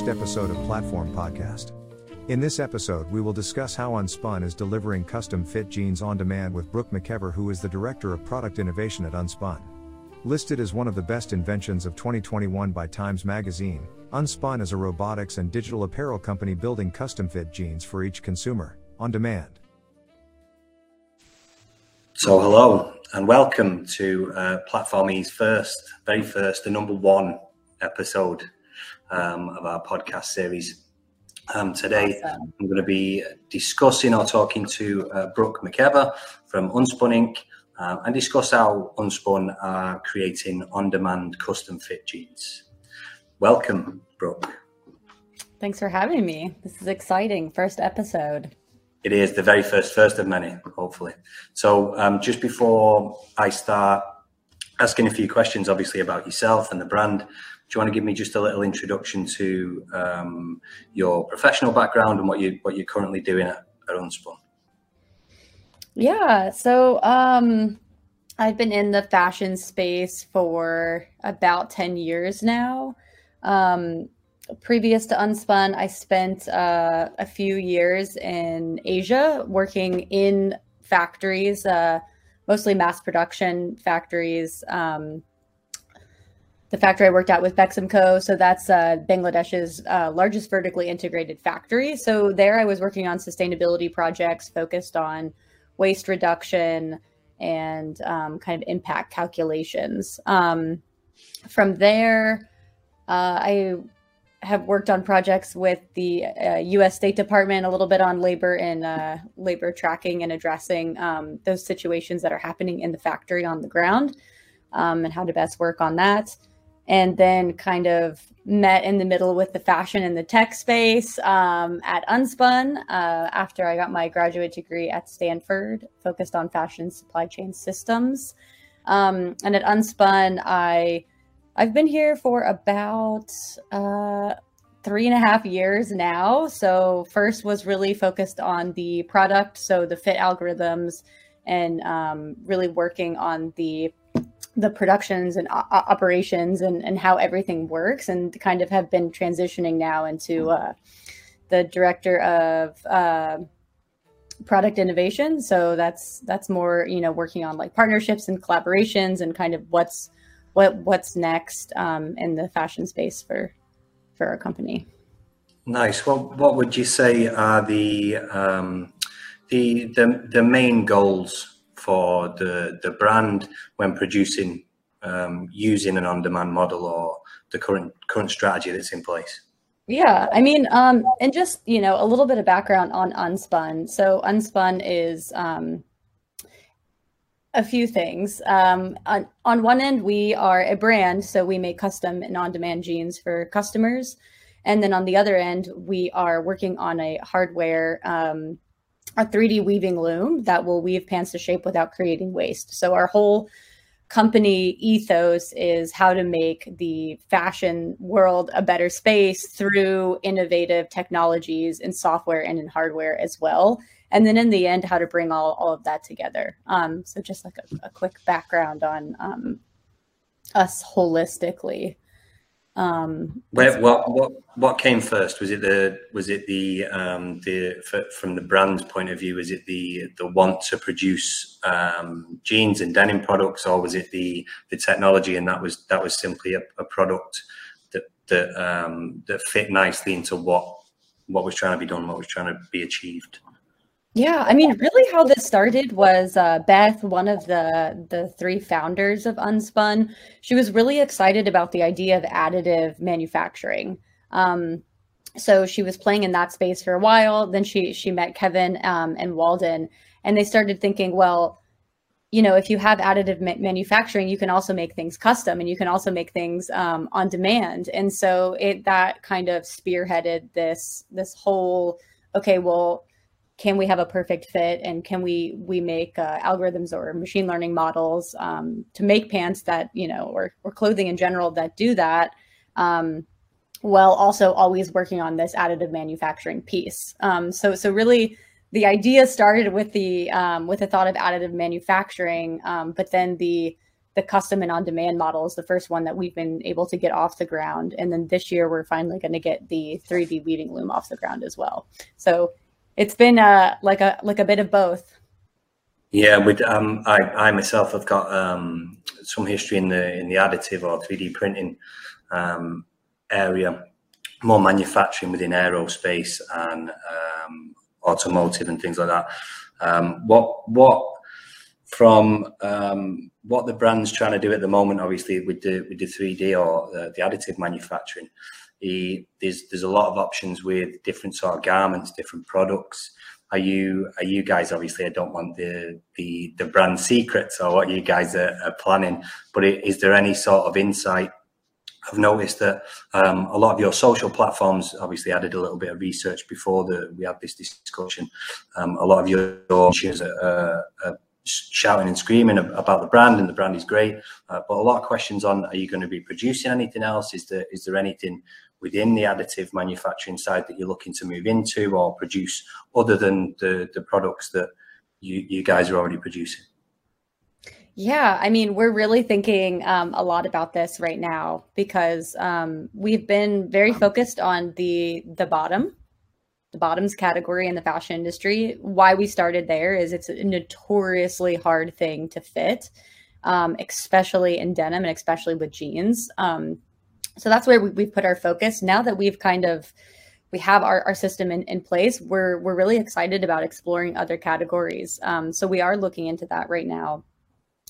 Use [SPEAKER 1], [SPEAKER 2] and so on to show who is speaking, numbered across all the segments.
[SPEAKER 1] first episode of Platform Podcast. In this episode, we will discuss how Unspun is delivering custom fit jeans on demand with Brooke McEver, who is the Director of Product Innovation at Unspun. Listed as one of the best inventions of 2021 by Times Magazine, Unspun is a robotics and digital apparel company building custom fit jeans for each consumer, on demand.
[SPEAKER 2] So, hello and welcome to uh, Platform E's first, very first, the number one episode um, of our podcast series. Um, today, awesome. I'm going to be discussing or talking to uh, Brooke McEver from Unspun Inc. Uh, and discuss how Unspun are creating on demand custom fit jeans. Welcome, Brooke.
[SPEAKER 3] Thanks for having me. This is exciting. First episode.
[SPEAKER 2] It is the very first, first of many, hopefully. So, um, just before I start asking a few questions, obviously, about yourself and the brand, do you want to give me just a little introduction to um, your professional background and what you what you're currently doing at, at Unspun?
[SPEAKER 3] Yeah, so um, I've been in the fashion space for about ten years now. Um, previous to Unspun, I spent uh, a few years in Asia working in factories, uh, mostly mass production factories. Um, the factory I worked at with Beximco. So that's uh, Bangladesh's uh, largest vertically integrated factory. So there I was working on sustainability projects focused on waste reduction and um, kind of impact calculations. Um, from there, uh, I have worked on projects with the uh, U.S. State Department, a little bit on labor and uh, labor tracking and addressing um, those situations that are happening in the factory on the ground, um, and how to best work on that and then kind of met in the middle with the fashion and the tech space um, at Unspun uh, after I got my graduate degree at Stanford, focused on fashion supply chain systems. Um, and at Unspun, I I've been here for about uh, three and a half years now. So first was really focused on the product, so the fit algorithms, and um, really working on the the productions and operations and, and how everything works and kind of have been transitioning now into uh, the director of uh, product innovation. So that's that's more you know working on like partnerships and collaborations and kind of what's what what's next um, in the fashion space for for our company.
[SPEAKER 2] Nice. Well what would you say are the um, the the, the main goals for the the brand when producing um, using an on-demand model or the current current strategy that's in place?
[SPEAKER 3] Yeah, I mean, um, and just you know a little bit of background on Unspun. So Unspun is um, a few things. Um, on, on one end, we are a brand, so we make custom and on-demand jeans for customers, and then on the other end, we are working on a hardware um, a 3D weaving loom that will weave pants to shape without creating waste. So our whole company ethos is how to make the fashion world a better space through innovative technologies in software and in hardware as well. And then in the end, how to bring all, all of that together. Um, so just like a, a quick background on um, us holistically.
[SPEAKER 2] Um, Where, what what what came first? Was it the was it the um, the from the brand point of view? Was it the the want to produce um, jeans and denim products, or was it the the technology and that was that was simply a, a product that that um, that fit nicely into what what was trying to be done, what was trying to be achieved?
[SPEAKER 3] Yeah, I mean, really, how this started was uh, Beth, one of the the three founders of Unspun. She was really excited about the idea of additive manufacturing. Um, so she was playing in that space for a while. Then she she met Kevin um, and Walden, and they started thinking, well, you know, if you have additive ma- manufacturing, you can also make things custom, and you can also make things um, on demand. And so it that kind of spearheaded this this whole okay, well can we have a perfect fit and can we we make uh, algorithms or machine learning models um, to make pants that you know or, or clothing in general that do that um, while also always working on this additive manufacturing piece um, so so really the idea started with the um, with the thought of additive manufacturing um, but then the the custom and on demand model is the first one that we've been able to get off the ground. And then this year we're finally going to get the 3D weaving loom off the ground as well. So it's been uh, like a like a bit of both.
[SPEAKER 2] Yeah, with um, I, I myself have got um, some history in the in the additive or 3D printing um, area, more manufacturing within aerospace and um, automotive and things like that. Um, what what from um, what the brand's trying to do at the moment, obviously with the with the 3D or the, the additive manufacturing, the, there's there's a lot of options with different sort of garments, different products. Are you are you guys obviously? I don't want the the the brand secrets or what you guys are, are planning, but is there any sort of insight I've noticed that um, a lot of your social platforms, obviously, I did a little bit of research before the, we had this discussion. Um, a lot of your shares are, are, shouting and screaming about the brand, and the brand is great. Uh, but a lot of questions on: Are you going to be producing anything else? Is there is there anything within the additive manufacturing side that you're looking to move into or produce other than the the products that you you guys are already producing?
[SPEAKER 3] Yeah, I mean, we're really thinking um, a lot about this right now because um, we've been very focused on the the bottom, the bottoms category in the fashion industry. Why we started there is it's a notoriously hard thing to fit, um, especially in denim and especially with jeans. So that's where we, have put our focus. Now that we've kind of we have our, our system in, in place, we're we're really excited about exploring other categories. Um, so we are looking into that right now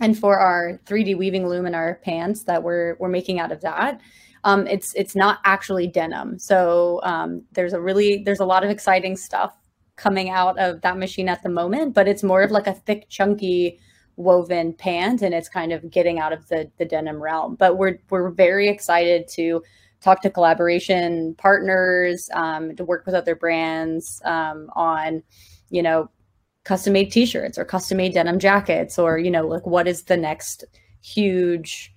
[SPEAKER 3] and for our 3D weaving loom and our pants that we're we're making out of that, um, it's it's not actually denim. So um, there's a really there's a lot of exciting stuff coming out of that machine at the moment, but it's more of like a thick, chunky woven pant, and it's kind of getting out of the the denim realm. But we're we're very excited to talk to collaboration partners, um, to work with other brands um, on, you know, custom made t-shirts or custom made denim jackets or you know like what is the next huge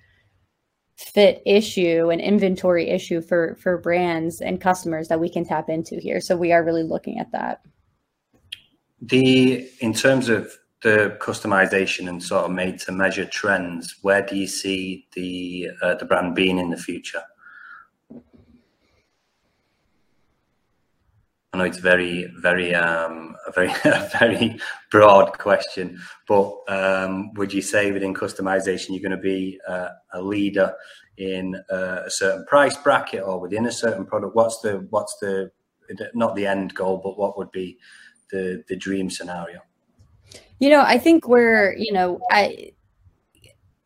[SPEAKER 3] fit issue and inventory issue for for brands and customers that we can tap into here so we are really looking at that
[SPEAKER 2] the in terms of the customization and sort of made to measure trends where do you see the uh, the brand being in the future I know it's very, very, um, a very, very broad question, but um, would you say within customization you're going to be uh, a leader in uh, a certain price bracket or within a certain product? What's the, what's the, not the end goal, but what would be the the dream scenario?
[SPEAKER 3] You know, I think we're, you know, I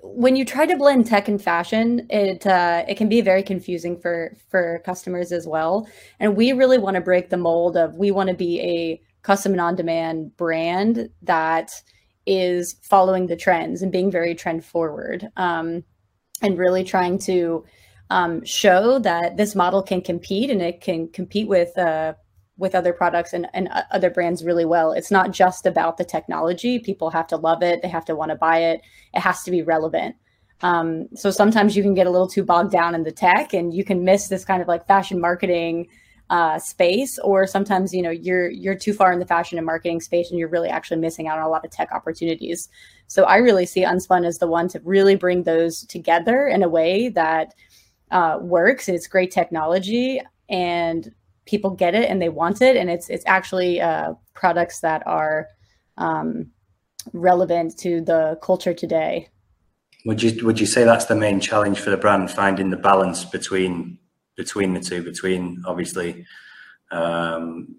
[SPEAKER 3] when you try to blend tech and fashion, it uh, it can be very confusing for for customers as well. And we really want to break the mold of we want to be a custom and on demand brand that is following the trends and being very trend forward, um, and really trying to um, show that this model can compete and it can compete with uh, with other products and, and other brands really well. It's not just about the technology. People have to love it. They have to want to buy it. It has to be relevant. Um, so sometimes you can get a little too bogged down in the tech and you can miss this kind of like fashion marketing uh, space or sometimes you know you're you're too far in the fashion and marketing space and you're really actually missing out on a lot of tech opportunities so i really see unspun as the one to really bring those together in a way that uh, works it's great technology and people get it and they want it, and it's it's actually uh, products that are um, relevant to the culture today.
[SPEAKER 2] Would you would you say that's the main challenge for the brand, finding the balance between between the two, between obviously um,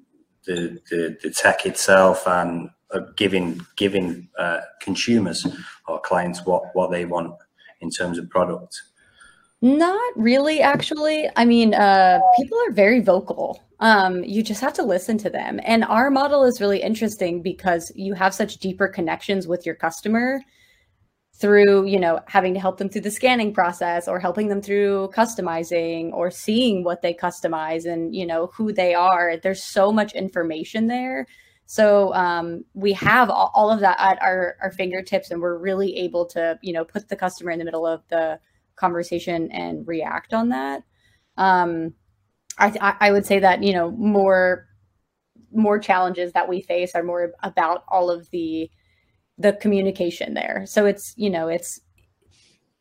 [SPEAKER 2] the, the, the tech itself and uh, giving giving uh, consumers or clients what what they want in terms of product.
[SPEAKER 3] Not really, actually. I mean, uh, people are very vocal. Um, you just have to listen to them. And our model is really interesting because you have such deeper connections with your customer through, you know, having to help them through the scanning process or helping them through customizing or seeing what they customize and, you know, who they are. There's so much information there. So um, we have all, of that at our, our fingertips and we're really able to, you know, put the customer in the middle of the conversation and react on that. Um, I, I would say that you know more more challenges that we face are more about all of the the communication there. So it's you know it's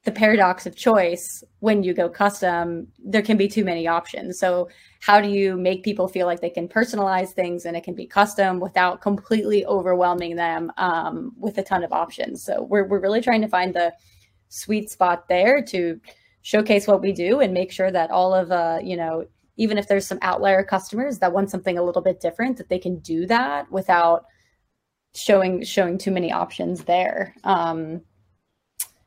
[SPEAKER 3] the paradox of choice when you go custom there can be too many options so how do you make people feel like they can personalize things and it can be custom without completely overwhelming them um, with a ton of options so we're, we're really trying to find the sweet spot there to showcase what we do and make sure that all of uh, you know even if there's some outlier customers that want something a little bit different that they can do that without showing showing too many options there. Um,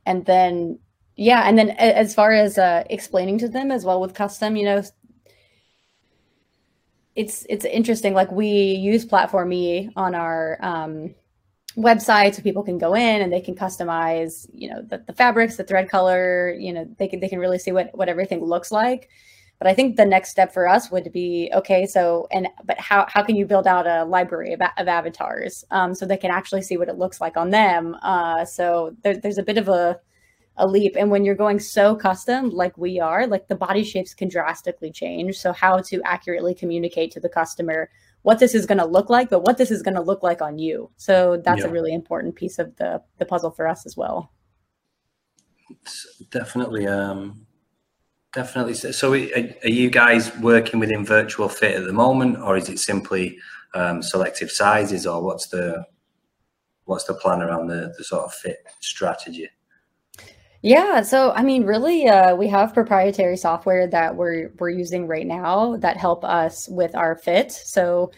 [SPEAKER 3] and then yeah and then as far as uh, explaining to them as well with custom you know it's it's interesting like we use platform e on our um, website so people can go in and they can customize you know the, the fabrics the thread color you know they can they can really see what what everything looks like but i think the next step for us would be okay so and but how, how can you build out a library of, of avatars um, so they can actually see what it looks like on them uh, so there, there's a bit of a a leap. And when you're going so custom, like we are, like the body shapes can drastically change. So, how to accurately communicate to the customer what this is going to look like, but what this is going to look like on you. So, that's yeah. a really important piece of the, the puzzle for us as well.
[SPEAKER 2] It's definitely, um, definitely. So, are, are you guys working within virtual fit at the moment, or is it simply um, selective sizes, or what's the what's the plan around the, the sort of fit strategy?
[SPEAKER 3] Yeah, so I mean, really, uh, we have proprietary software that we're we're using right now that help us with our fit. So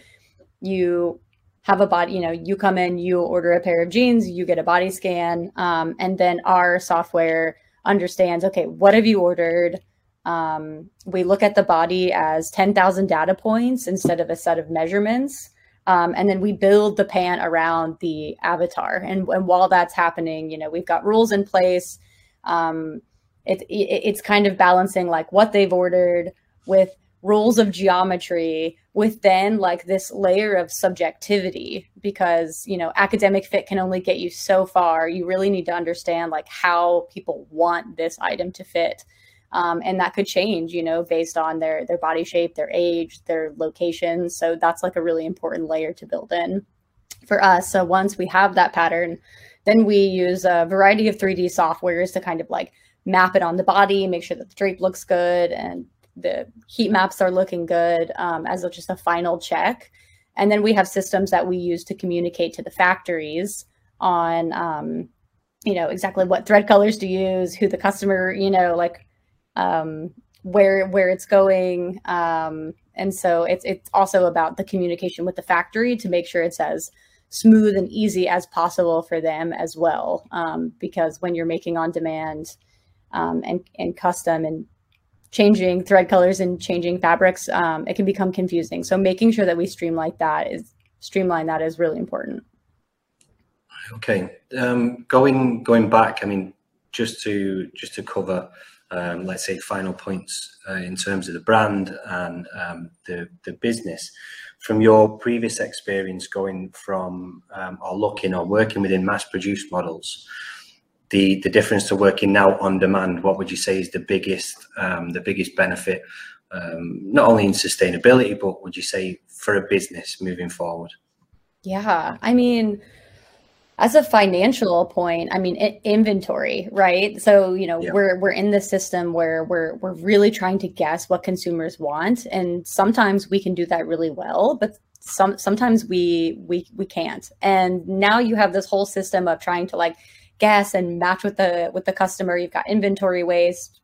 [SPEAKER 3] you have a body, you know, you come in, you order a pair of jeans, you get a body scan, um, and then our software understands, okay, what have you ordered? Um, we look at the body as ten thousand data points instead of a set of measurements. Um, and then we build the pant around the avatar. And, and while that's happening, you know, we've got rules in place um, it, it, it's kind of balancing like what they've ordered with rules of geometry with then like this layer of subjectivity because you know academic fit can only get you so far. You really need to understand like how people want this item to fit. Um, and that could change you know based on their their body shape their age their location. So that's like a really important layer to build in for us. So once we have that pattern then we use a variety of 3D softwares to kind of like map it on the body, make sure that the drape looks good and the heat maps are looking good um, as just a final check. And then we have systems that we use to communicate to the factories on, um, you know, exactly what thread colors to use, who the customer, you know, like um, where where it's going. Um, and so it's it's also about the communication with the factory to make sure it says smooth and easy as possible for them as well. Um, because when you're making on demand um, and, and custom and changing thread colors and changing fabrics, um, it can become confusing. So making sure that we streamline that is streamline that is really important.
[SPEAKER 2] Okay, um, going going back, I mean, just to just to cover, um, let's say, final points uh, in terms of the brand and um, the the business. From your previous experience going from um, or looking or working within mass produced models the the difference to working now on demand what would you say is the biggest um, the biggest benefit um, not only in sustainability but would you say for a business moving forward?
[SPEAKER 3] Yeah i mean as a financial point i mean inventory right? So you know yeah. we're we're in the system where we're we're really trying to guess what consumers want and sometimes we can do that really well but some sometimes we we we can't. And now you have this whole system of trying to like guess and match with the with the customer. You've got inventory waste.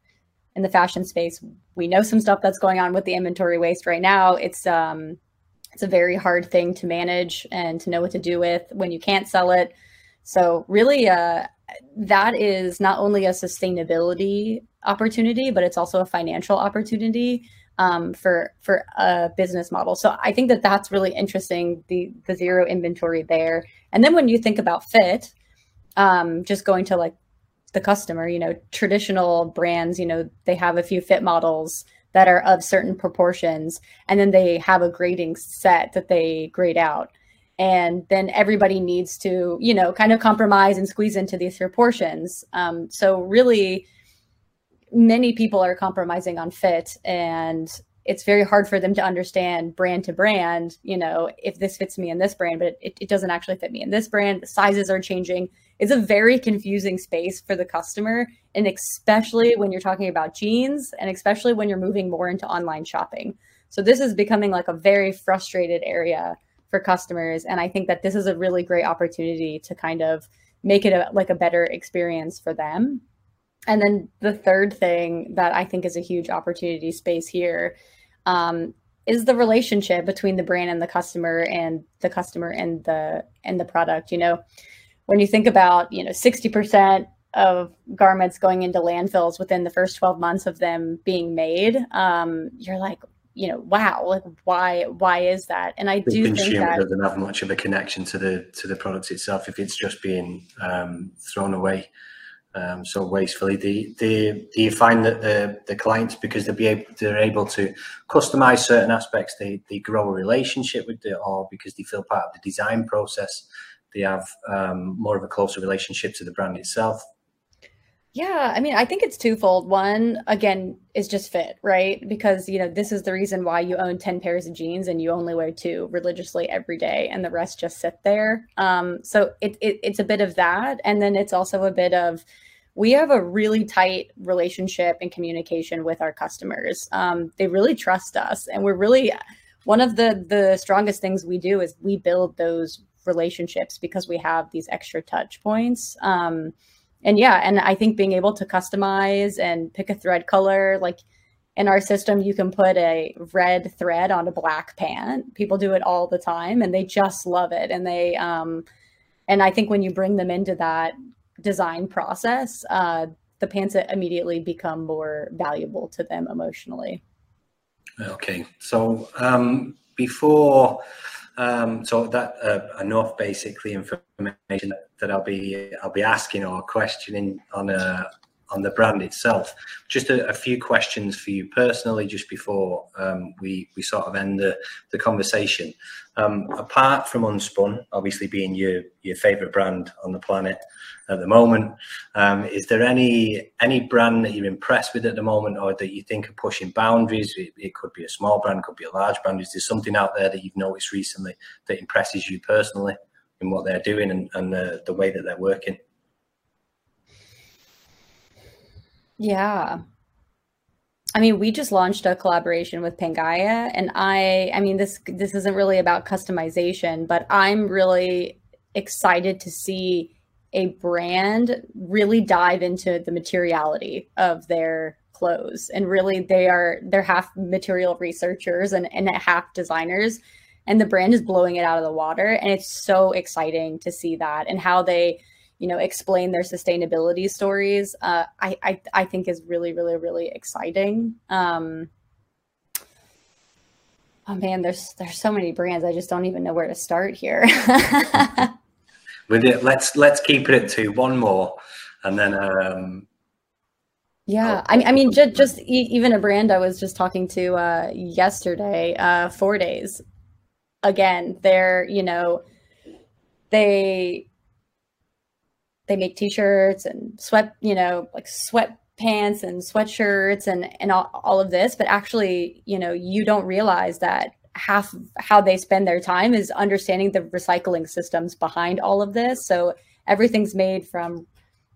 [SPEAKER 3] In the fashion space we know some stuff that's going on with the inventory waste right now. It's um it's a very hard thing to manage and to know what to do with when you can't sell it so really, uh, that is not only a sustainability opportunity, but it's also a financial opportunity um, for for a business model. So I think that that's really interesting. The the zero inventory there, and then when you think about fit, um, just going to like the customer, you know, traditional brands, you know, they have a few fit models that are of certain proportions, and then they have a grading set that they grade out and then everybody needs to you know kind of compromise and squeeze into these proportions um, so really many people are compromising on fit and it's very hard for them to understand brand to brand, you know, if this fits me in this brand, but it, it doesn't actually fit me in this brand. The sizes are changing. It's a very confusing space for the customer. And especially when you're talking about jeans and especially when you're moving more into online shopping. So this is becoming like a very frustrated area for customers. And I think that this is a really great opportunity to kind of make it a, like a better experience for them. And then the third thing that I think is a huge opportunity space here um, is the relationship between the brand and the customer and the customer and the and the product. You know, when you think about you know sixty percent of garments going into landfills within the first 12 months of them being made um, you're like you know wow like why why is that and i
[SPEAKER 2] the
[SPEAKER 3] do
[SPEAKER 2] consumer
[SPEAKER 3] think that
[SPEAKER 2] doesn't have much of a connection to the to the product itself if it's just being um, thrown away um, so wastefully. Do, do, do you find that the, the clients, because they'll be able, they're able to customize certain aspects, they, they grow a relationship with it, or because they feel part of the design process, they have um, more of a closer relationship to the brand itself?
[SPEAKER 3] Yeah, I mean, I think it's twofold. One, again, is just fit, right? Because, you know, this is the reason why you own 10 pairs of jeans and you only wear two religiously every day and the rest just sit there. Um, so it, it, it's a bit of that. And then it's also a bit of, we have a really tight relationship and communication with our customers. Um, they really trust us. And we're really, one of the, the strongest things we do is we build those relationships because we have these extra touch points. Um, and yeah, and I think being able to customize and pick a thread color, like in our system, you can put a red thread on a black pant. People do it all the time and they just love it. And they, um, and I think when you bring them into that design process, uh, the pants immediately become more valuable to them emotionally.
[SPEAKER 2] Okay. So, um, before um, so that uh, enough basically information that I'll be I'll be asking or questioning on a uh, on the brand itself. Just a, a few questions for you personally, just before um, we we sort of end the the conversation. Um, apart from Unspun, obviously being your your favorite brand on the planet at the moment, um, is there any any brand that you're impressed with at the moment, or that you think are pushing boundaries? It, it could be a small brand, could be a large brand. Is there something out there that you've noticed recently that impresses you personally in what they're doing and, and the, the way that they're working?
[SPEAKER 3] Yeah. I mean, we just launched a collaboration with Pangaia and I I mean this this isn't really about customization, but I'm really excited to see a brand really dive into the materiality of their clothes and really they are they're half material researchers and, and half designers and the brand is blowing it out of the water and it's so exciting to see that and how they you know explain their sustainability stories uh, I, I i think is really really really exciting. Um oh man there's there's so many brands. I just don't even know where to start here.
[SPEAKER 2] With it let's let's keep it to one more and then um
[SPEAKER 3] yeah I, I mean just, just even a brand i was just talking to uh yesterday uh For Days. Again they're you know they they make t-shirts and sweat, you know, like sweatpants and sweatshirts and and all, all of this, but actually, you know, you don't realize that half how they spend their time is understanding the recycling systems behind all of this. So everything's made from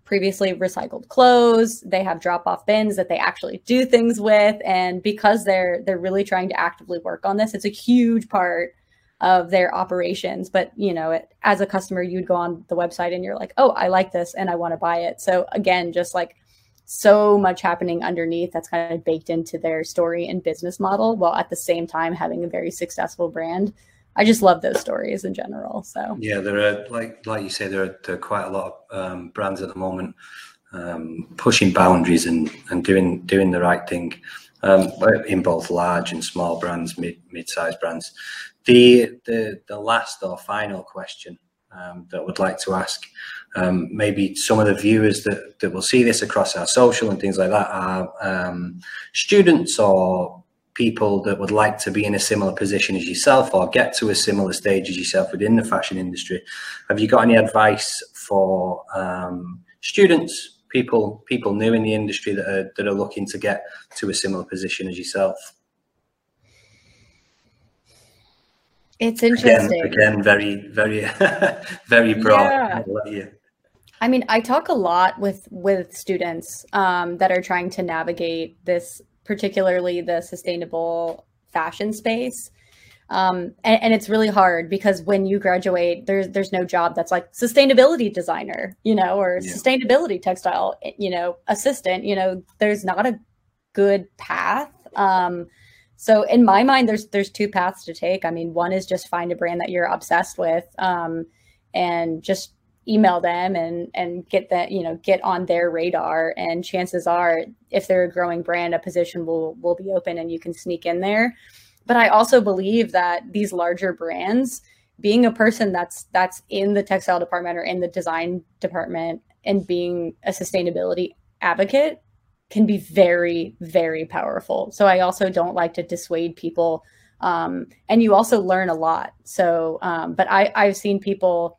[SPEAKER 3] previously recycled clothes. They have drop-off bins that they actually do things with and because they're they're really trying to actively work on this, it's a huge part of their operations but you know it, as a customer you'd go on the website and you're like oh i like this and i want to buy it. So again just like so much happening underneath that's kind of baked into their story and business model while at the same time having a very successful brand. I just love those stories in general so.
[SPEAKER 2] Yeah there are like like you say there are, there are quite a lot of um, brands at the moment um, pushing boundaries and and doing doing the right thing um, in both large and small brands, mid mid-sized brands. The the the last or final question um, that would like to ask, um, maybe some of the viewers that, that will see this across our social and things like that are um, students or people that would like to be in a similar position as yourself or get to a similar stage as yourself within the fashion industry. Have you got any advice for um, students, people people new in the industry that are that are looking to get to a similar position as yourself?
[SPEAKER 3] It's interesting.
[SPEAKER 2] Again, again very, very, very broad. Yeah.
[SPEAKER 3] I mean, I talk a lot with with students um, that are trying to navigate this, particularly the sustainable fashion space. Um, and, and, it's really hard because when you graduate, there's there's no job that's like sustainability designer, you know, or yeah. sustainability textile, you know, assistant. You know, there's not a good path. Um, so in my mind, there's there's two paths to take. I mean, one is just find a brand that you're obsessed with, um, and just email them and and get that you know get on their radar and chances are if they're a growing brand a position will will be open and you can sneak in there but i also believe that these larger brands being a person that's that's in the textile department or in the design department and being a sustainability advocate can be very very powerful. So i also don't like to dissuade people um, and you also learn a lot. So um, but i i've seen people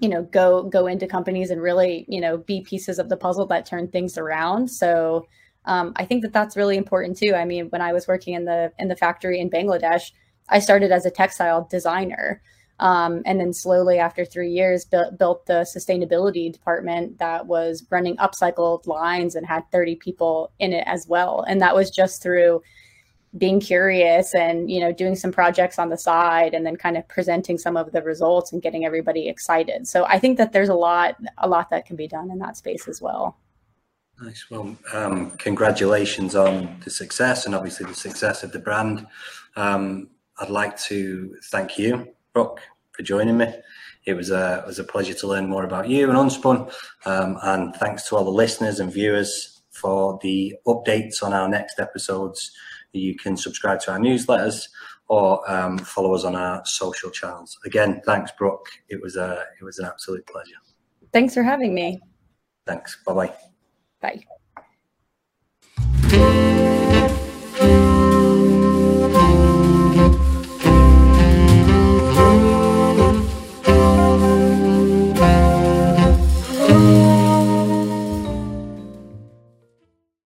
[SPEAKER 3] you know go go into companies and really you know be pieces of the puzzle that turn things around. So um, i think that that's really important too. I mean when i was working in the in the factory in bangladesh i started as a textile designer um, and then slowly after three years built, built the sustainability department that was running upcycled lines and had 30 people in it as well. And that was just through being curious and you know doing some projects on the side and then kind of presenting some of the results and getting everybody excited. So i think that there's a lot a lot that can be done in that space as well.
[SPEAKER 2] Nice. Well um, congratulations on the success and obviously the success of the brand. Um, i'd like to thank you brooke for joining me it was a it was a pleasure to learn more about you and unspun um, and thanks to all the listeners and viewers for the updates on our next episodes you can subscribe to our newsletters or um, follow us on our social channels. Again, thanks, Brooke. It was a it was an absolute pleasure.
[SPEAKER 3] Thanks for having me.
[SPEAKER 2] Thanks. Bye-bye.
[SPEAKER 3] Bye.